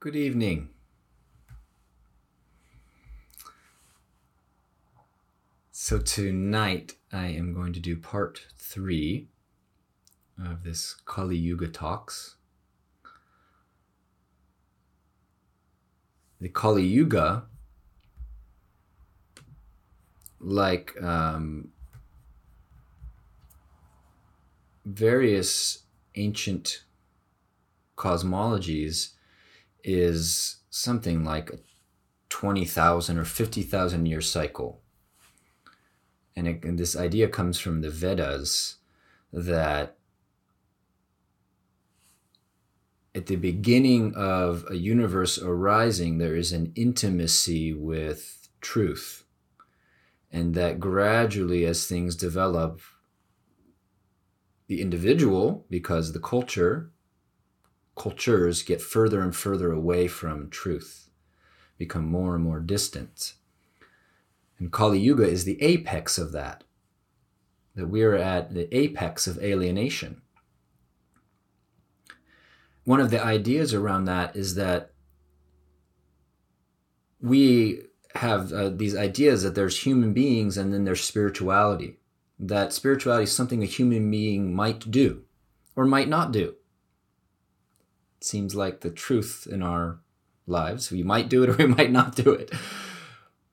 Good evening. So, tonight I am going to do part three of this Kali Yuga talks. The Kali Yuga, like um, various ancient cosmologies, is something like a 20,000 or 50,000 year cycle. And, it, and this idea comes from the Vedas that at the beginning of a universe arising, there is an intimacy with truth. And that gradually, as things develop, the individual, because the culture cultures get further and further away from truth, become more and more distant. And Kali Yuga is the apex of that, that we're at the apex of alienation. One of the ideas around that is that we have uh, these ideas that there's human beings and then there's spirituality. That spirituality is something a human being might do or might not do seems like the truth in our lives. We might do it or we might not do it.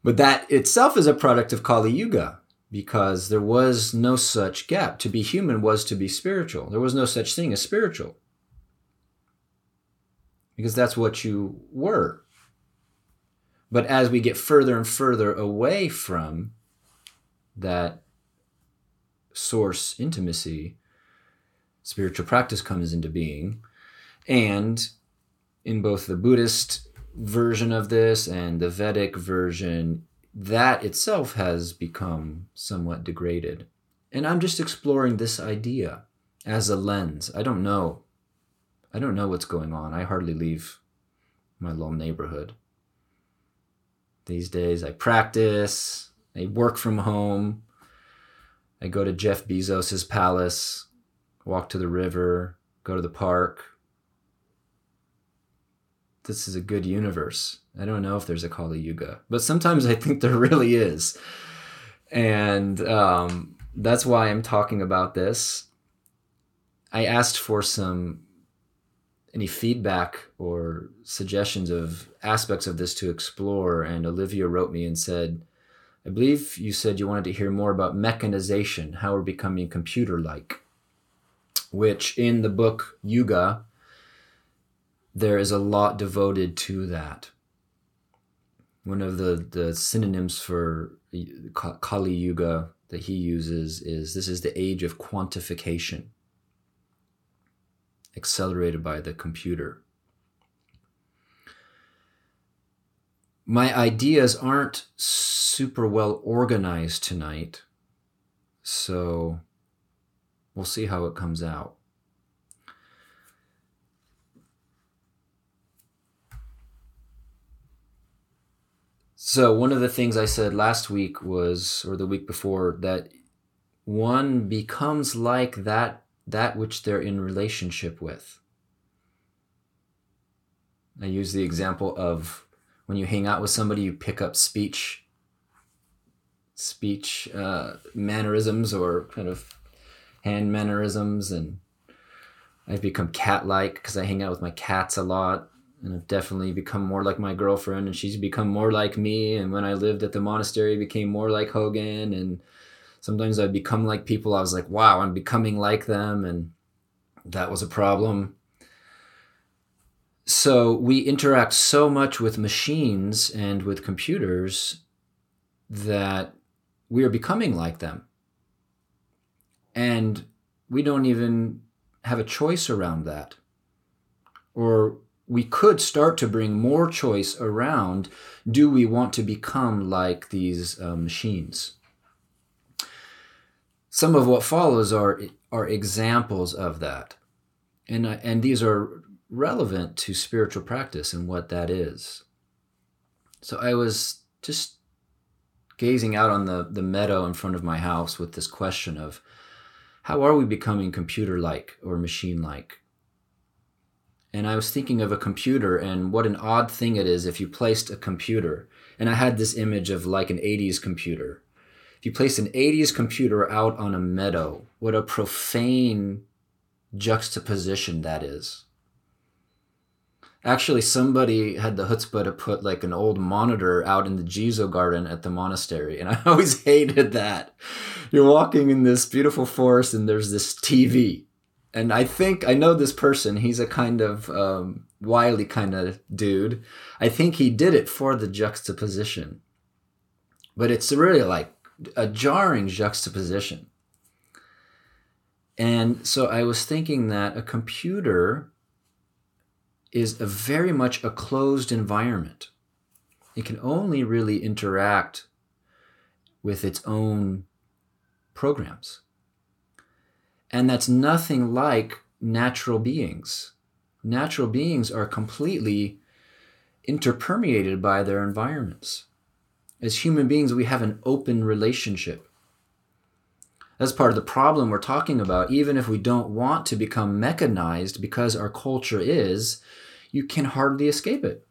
But that itself is a product of Kali Yuga because there was no such gap. To be human was to be spiritual. There was no such thing as spiritual because that's what you were. But as we get further and further away from that source intimacy, spiritual practice comes into being and in both the Buddhist version of this and the Vedic version, that itself has become somewhat degraded. And I'm just exploring this idea as a lens. I don't know. I don't know what's going on. I hardly leave my little neighborhood. These days, I practice, I work from home, I go to Jeff Bezos' palace, walk to the river, go to the park, this is a good universe. I don't know if there's a Kali Yuga, but sometimes I think there really is. And um, that's why I'm talking about this. I asked for some any feedback or suggestions of aspects of this to explore, and Olivia wrote me and said, I believe you said you wanted to hear more about mechanization, how we're becoming computer like, which in the book Yuga, there is a lot devoted to that. One of the, the synonyms for Kali Yuga that he uses is this is the age of quantification, accelerated by the computer. My ideas aren't super well organized tonight, so we'll see how it comes out. So one of the things I said last week was, or the week before, that one becomes like that that which they're in relationship with. I use the example of when you hang out with somebody, you pick up speech, speech uh, mannerisms or kind of hand mannerisms, and I've become cat-like because I hang out with my cats a lot and I've definitely become more like my girlfriend, and she's become more like me. And when I lived at the monastery, I became more like Hogen. And sometimes I'd become like people. I was like, wow, I'm becoming like them, and that was a problem. So we interact so much with machines and with computers that we are becoming like them. And we don't even have a choice around that. Or we could start to bring more choice around do we want to become like these uh, machines? Some of what follows are are examples of that. And uh, and these are relevant to spiritual practice and what that is. So i was just gazing out on the the meadow in front of my house with this question of how are we becoming computer like or machine like and I was thinking of a computer and what an odd thing it is if you placed a computer. And I had this image of like an 80s computer. If you placed an 80s computer out on a meadow, what a profane juxtaposition that is. Actually, somebody had the chutzpah to put like an old monitor out in the Jizo garden at the monastery, and I always hated that. You're walking in this beautiful forest, and there's this TV, and I think I know this person. He's a kind of um, wily kind of dude. I think he did it for the juxtaposition, but it's really like a jarring juxtaposition. And so I was thinking that a computer is a very much a closed environment. It can only really interact with its own programs. And that's nothing like natural beings. Natural beings are completely interpermeated by their environments. As human beings, we have an open relationship. That's part of the problem we're talking about. Even if we don't want to become mechanized because our culture is, you can hardly escape it.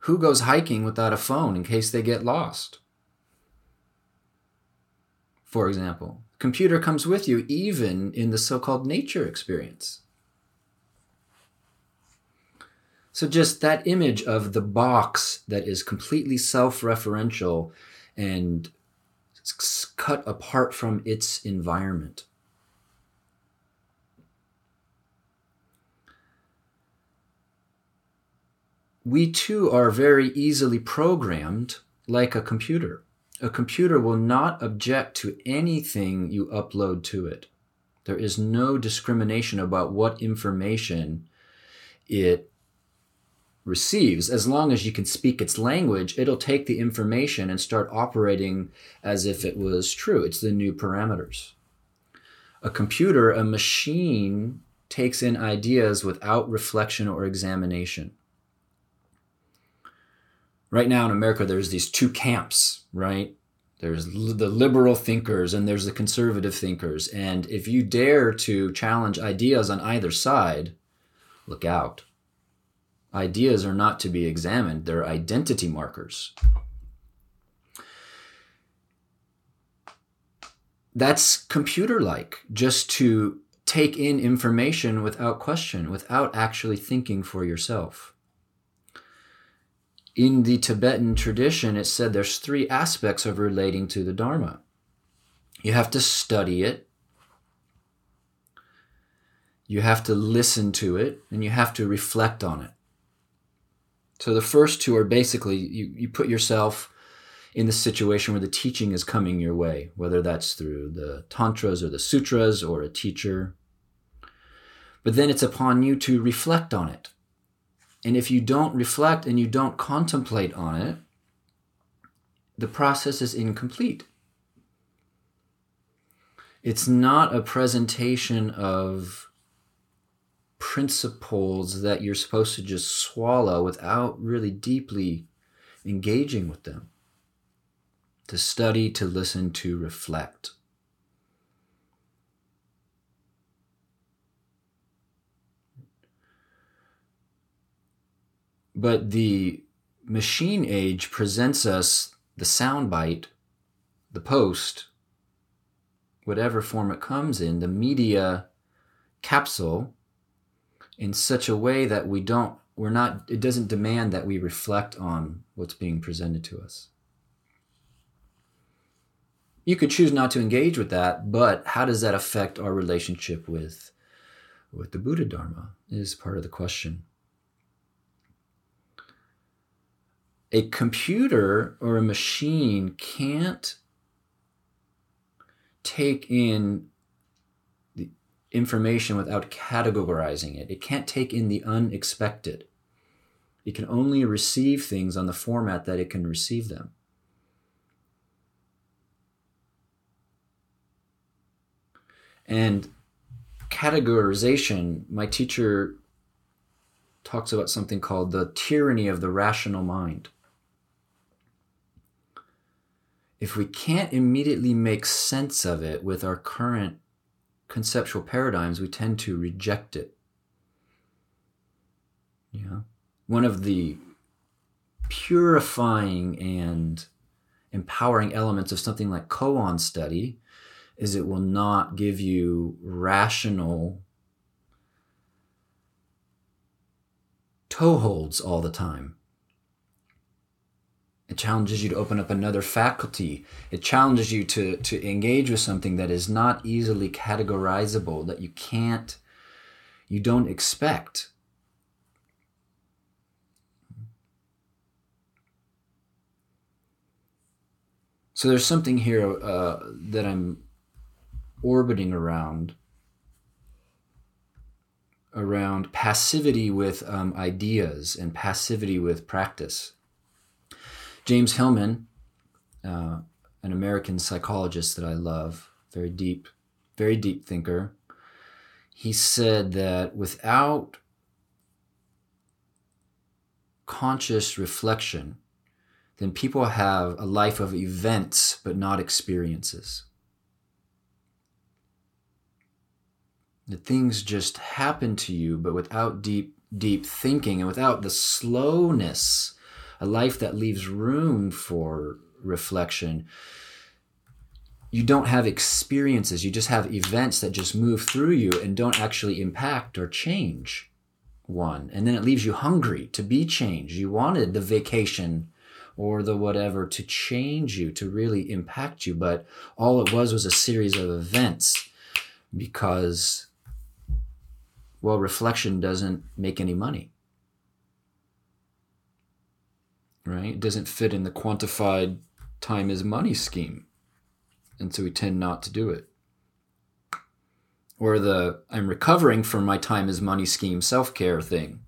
Who goes hiking without a phone in case they get lost? For example, computer comes with you even in the so-called nature experience. So just that image of the box that is completely self-referential and cut apart from its environment. we too are very easily programmed like a computer. A computer will not object to anything you upload to it. There is no discrimination about what information it receives. As long as you can speak its language, it'll take the information and start operating as if it was true. It's the new parameters. A computer, a machine, takes in ideas without reflection or examination right now in America, there's these two camps, right? There's the liberal thinkers and there's the conservative thinkers. And if you dare to challenge ideas on either side, look out. Ideas are not to be examined, they're identity markers. That's computer like, just to take in information without question, without actually thinking for yourself in the Tibetan tradition, it said there's three aspects of relating to the Dharma. You have to study it, you have to listen to it, and you have to reflect on it. So the first two are basically you, you put yourself in the situation where the teaching is coming your way, whether that's through the tantras or the sutras or a teacher. But then it's upon you to reflect on it and if you don't reflect and you don't contemplate on it, the process is incomplete. It's not a presentation of principles that you're supposed to just swallow without really deeply engaging with them. To study, to listen, to reflect. But the machine age presents us the soundbite, the post, whatever form it comes in, the media capsule in such a way that we don't we're not it doesn't demand that we reflect on what's being presented to us. You could choose not to engage with that but how does that affect our relationship with with the buddha dharma is part of the question a computer or a machine can't take in the information without categorizing it. It can't take in the unexpected. It can only receive things on the format that it can receive them. And categorization, my teacher talks about something called the tyranny of the rational mind if we can't immediately make sense of it with our current conceptual paradigms, we tend to reject it. Yeah. One of the purifying and empowering elements of something like koan study is it will not give you rational toeholds all the time. It challenges you to open up another faculty. It challenges you to, to engage with something that is not easily categorizable, that you can't, you don't expect. So there's something here uh, that I'm orbiting around around passivity with um, ideas and passivity with practice. James Hillman, uh, an American psychologist that I love, very deep, very deep thinker, he said that without conscious reflection, then people have a life of events but not experiences. That things just happen to you, but without deep, deep thinking and without the slowness, a life that leaves room for reflection. You don't have experiences, you just have events that just move through you and don't actually impact or change one. And then it leaves you hungry to be changed. You wanted the vacation or the whatever to change you, to really impact you. But all it was was a series of events because, well, reflection doesn't make any money. Right? It doesn't fit in the quantified time is money scheme. And so we tend not to do it. Or the I'm recovering from my time is money scheme self care thing.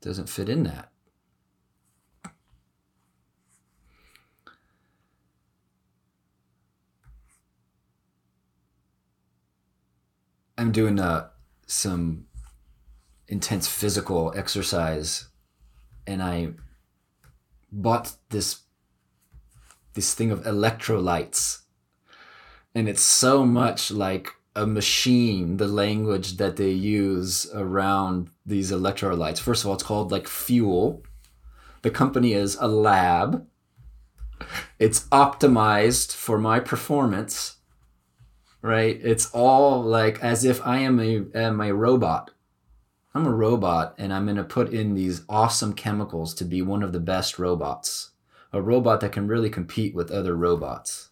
Doesn't fit in that. I'm doing uh, some intense physical exercise, and I bought this this thing of electrolytes, and it's so much like a machine. The language that they use around these electrolytes. First of all, it's called like fuel. The company is a lab. It's optimized for my performance right? It's all like as if I am a am a robot. I'm a robot and I'm going to put in these awesome chemicals to be one of the best robots. A robot that can really compete with other robots.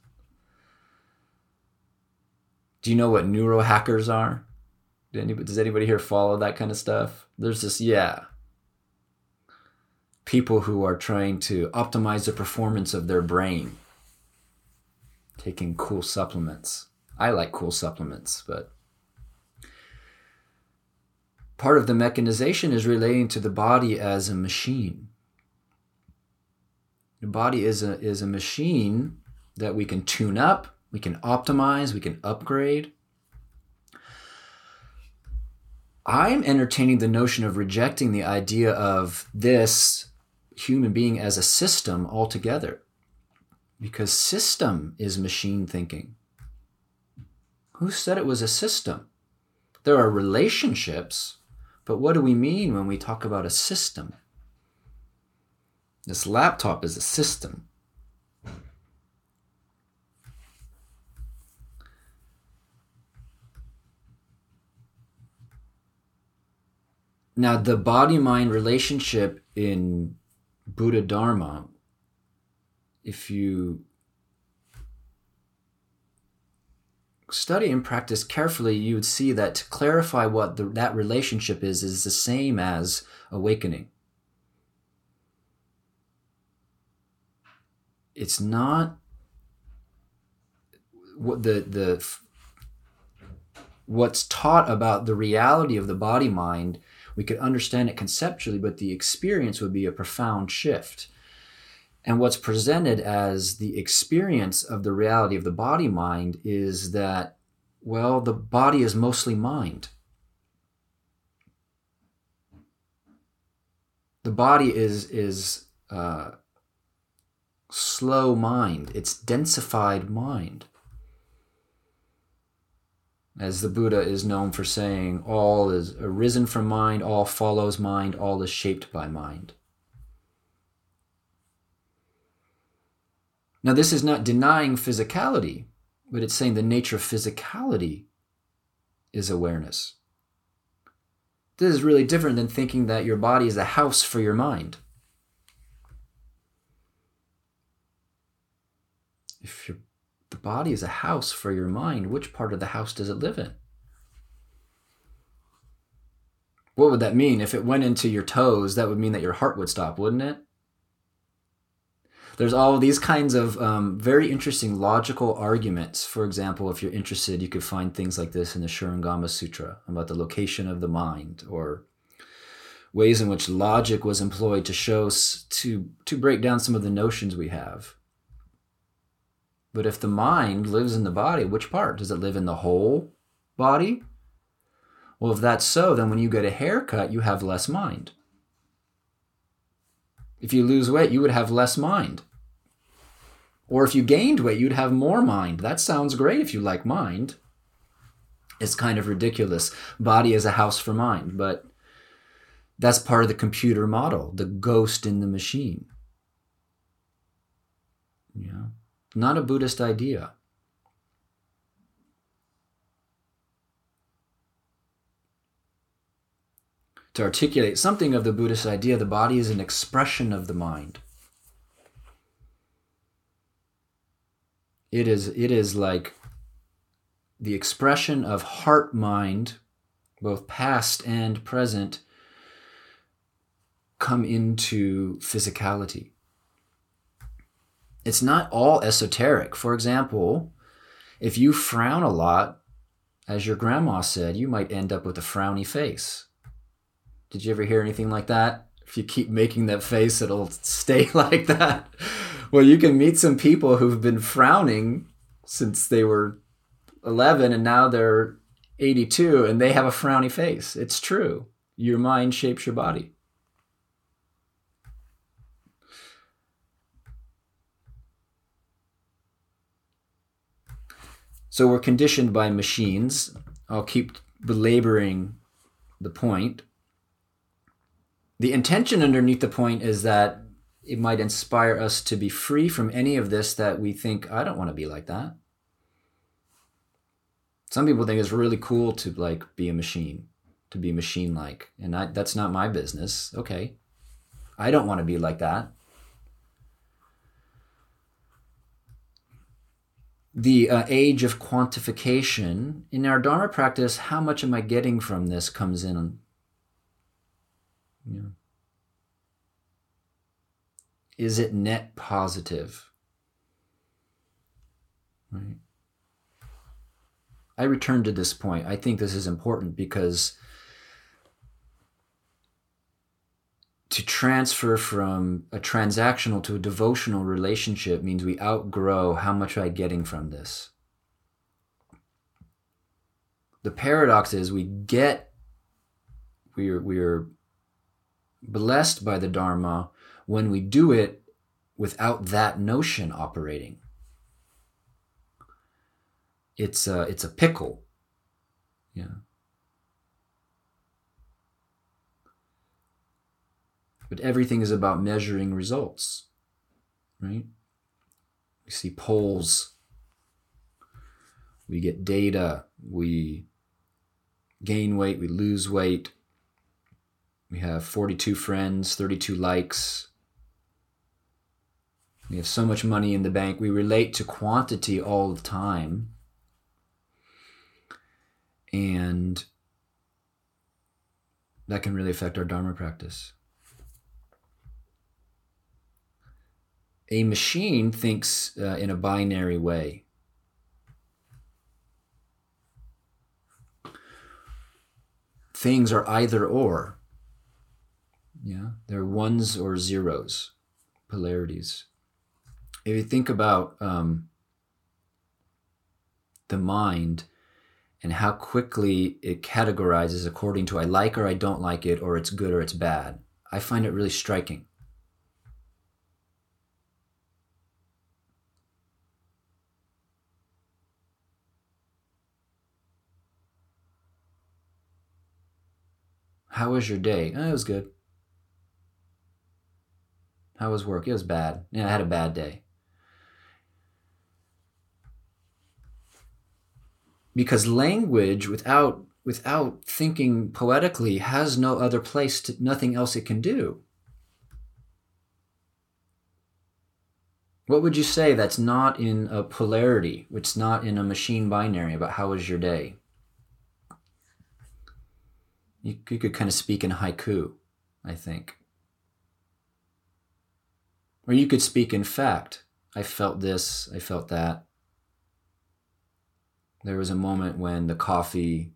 Do you know what neurohackers are? Does anybody here follow that kind of stuff? There's this, yeah. People who are trying to optimize the performance of their brain, taking cool supplements. I like cool supplements, but part of the mechanization is relating to the body as a machine. The body is a is a machine that we can tune up, we can optimize, we can upgrade. I'm entertaining the notion of rejecting the idea of this human being as a system altogether. Because system is machine thinking. Who said it was a system? There are relationships, but what do we mean when we talk about a system? This laptop is a system. Now, the body mind relationship in Buddha Dharma, if you study and practice carefully, you would see that to clarify what the, that relationship is, is the same as awakening. It's not what the the what's taught about the reality of the body mind. We could understand it conceptually, but the experience would be a profound shift. And what's presented as the experience of the reality of the body mind is that, well, the body is mostly mind. The body is, is uh, slow mind, it's densified mind. As the Buddha is known for saying, all is arisen from mind, all follows mind, all is shaped by mind. Now, this is not denying physicality, but it's saying the nature of physicality is awareness. This is really different than thinking that your body is a house for your mind. If your, the body is a house for your mind, which part of the house does it live in? What would that mean? If it went into your toes, that would mean that your heart would stop, wouldn't it? There's all these kinds of um, very interesting logical arguments. For example, if you're interested, you could find things like this in the Shurangama Sutra about the location of the mind, or ways in which logic was employed to show to to break down some of the notions we have. But if the mind lives in the body, which part does it live in? The whole body. Well, if that's so, then when you get a haircut, you have less mind. If you lose weight, you would have less mind. Or if you gained weight, you'd have more mind. That sounds great if you like mind. It's kind of ridiculous. Body is a house for mind, but that's part of the computer model, the ghost in the machine. Yeah. Not a Buddhist idea. To articulate something of the Buddhist idea, the body is an expression of the mind. It is it is like the expression of heart mind, both past and present, come into physicality. It's not all esoteric. For example, if you frown a lot, as your grandma said, you might end up with a frowny face. Did you ever hear anything like that? If you keep making that face, it'll stay like that well, you can meet some people who've been frowning since they were 11 and now they're 82 and they have a frowny face. It's true. Your mind shapes your body. So we're conditioned by machines. I'll keep belaboring the point. The intention underneath the point is that it might inspire us to be free from any of this that we think i don't want to be like that. Some people think it's really cool to like be a machine to be machine like and I, that's not my business okay. I don't want to be like that. The uh, age of quantification. In our dharma practice how much am i getting from this comes in is it net positive? Right. I return to this point. I think this is important because to transfer from a transactional to a devotional relationship means we outgrow how much I'm getting from this. The paradox is we get, we're, we're blessed by the Dharma when we do it without that notion operating. It's a, it's a pickle. Yeah. But everything is about measuring results, right? We see polls, we get data, we gain weight, we lose weight, we have 42 friends, 32 likes, we have so much money in the bank. We relate to quantity all the time. And that can really affect our Dharma practice. A machine thinks uh, in a binary way. Things are either or. Yeah, they're ones or zeros, polarities if you think about um, the mind and how quickly it categorizes according to I like or I don't like it, or it's good or it's bad, I find it really striking. How was your day? Oh, it was good. How was work? It was bad. Yeah, I had a bad day. Because language without without thinking poetically has no other place to nothing else it can do. What would you say that's not in a polarity, which not in a machine binary about how was your day? You, you could kind of speak in haiku, I think. Or you could speak in fact. I felt this, I felt that. There was a moment when the coffee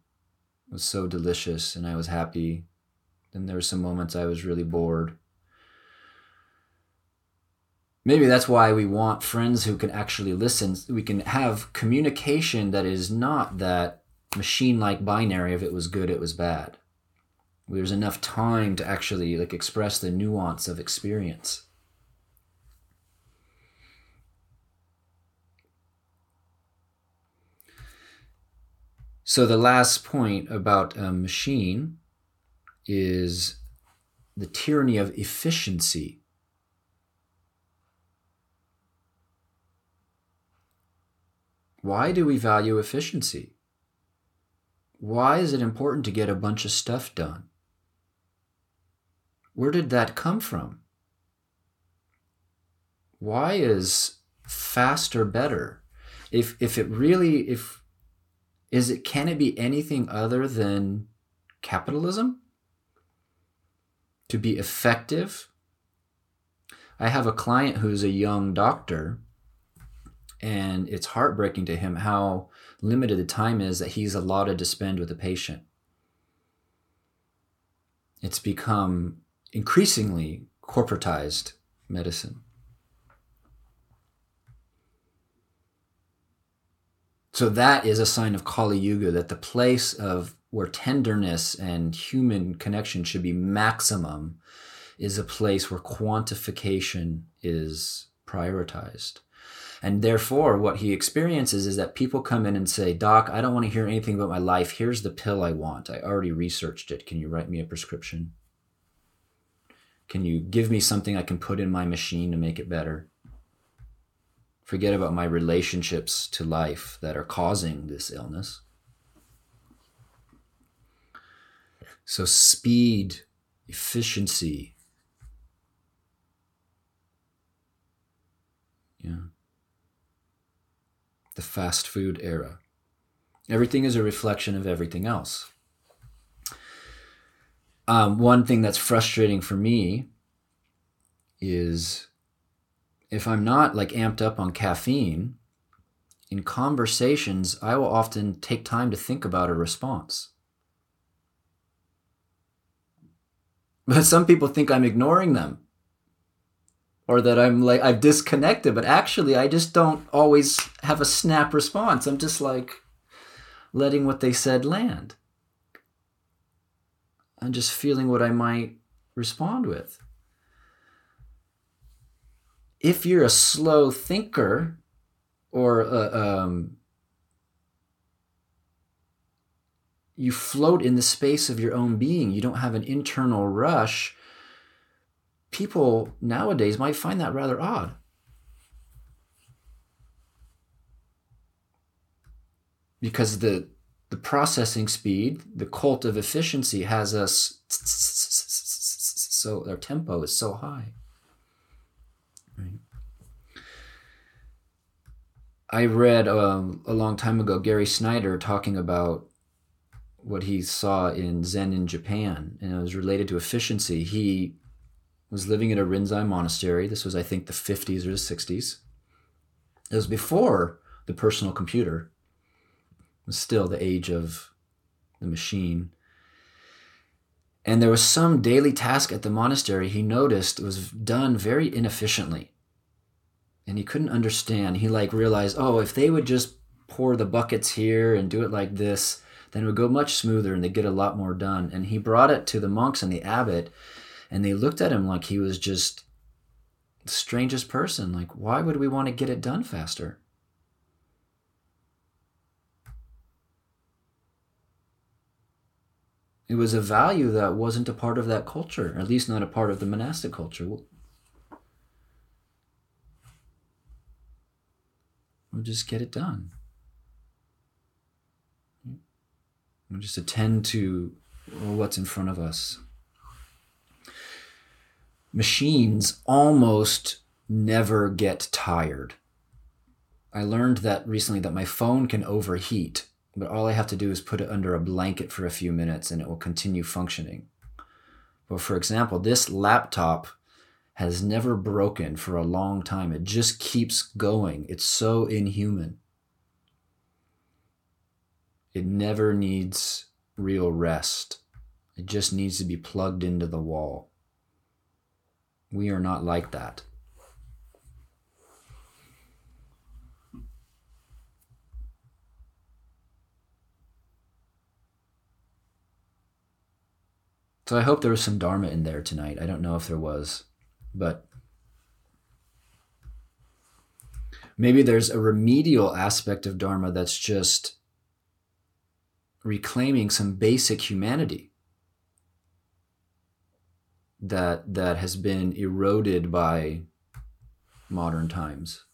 was so delicious and I was happy. Then there were some moments I was really bored. Maybe that's why we want friends who can actually listen. We can have communication that is not that machine like binary if it was good, it was bad. There's enough time to actually like express the nuance of experience. So the last point about a machine is the tyranny of efficiency. Why do we value efficiency? Why is it important to get a bunch of stuff done? Where did that come from? Why is faster better? If if it really if is it can it be anything other than capitalism to be effective? I have a client who's a young doctor and it's heartbreaking to him how limited the time is that he's allotted to spend with a patient. It's become increasingly corporatized medicine So that is a sign of Kali Yuga that the place of where tenderness and human connection should be maximum is a place where quantification is prioritized. And therefore, what he experiences is that people come in and say, Doc, I don't want to hear anything about my life. Here's the pill I want. I already researched it. Can you write me a prescription? Can you give me something I can put in my machine to make it better? Forget about my relationships to life that are causing this illness. So, speed, efficiency, yeah, the fast food era. Everything is a reflection of everything else. Um, one thing that's frustrating for me is if I'm not like amped up on caffeine, in conversations, I will often take time to think about a response. But some people think I'm ignoring them or that I'm like, I've disconnected, but actually, I just don't always have a snap response. I'm just like letting what they said land. I'm just feeling what I might respond with if you're a slow thinker or a, um, you float in the space of your own being, you don't have an internal rush, people nowadays might find that rather odd. Because the the processing speed, the cult of efficiency has us so our tempo is so high. I read um, a long time ago Gary Snyder talking about what he saw in Zen in Japan, and it was related to efficiency. He was living in a Rinzai monastery. This was, I think, the 50s or the 60s. It was before the personal computer. It was still the age of the machine. And there was some daily task at the monastery he noticed was done very inefficiently and he couldn't understand. He like realized, oh, if they would just pour the buckets here and do it like this, then it would go much smoother and they'd get a lot more done. And he brought it to the monks and the abbot, and they looked at him like he was just the strangest person. Like, why would we want to get it done faster? it was a value that wasn't a part of that culture, at least not a part of the monastic culture. We'll just get it done. We'll just attend to what's in front of us. Machines almost never get tired. I learned that recently that my phone can overheat, but all I have to do is put it under a blanket for a few minutes and it will continue functioning. But for example, this laptop has never broken for a long time. It just keeps going. It's so inhuman. It never needs real rest. It just needs to be plugged into the wall. We are not like that. So I hope there was some Dharma in there tonight. I don't know if there was, but maybe there's a remedial aspect of Dharma that's just reclaiming some basic humanity that that has been eroded by modern times.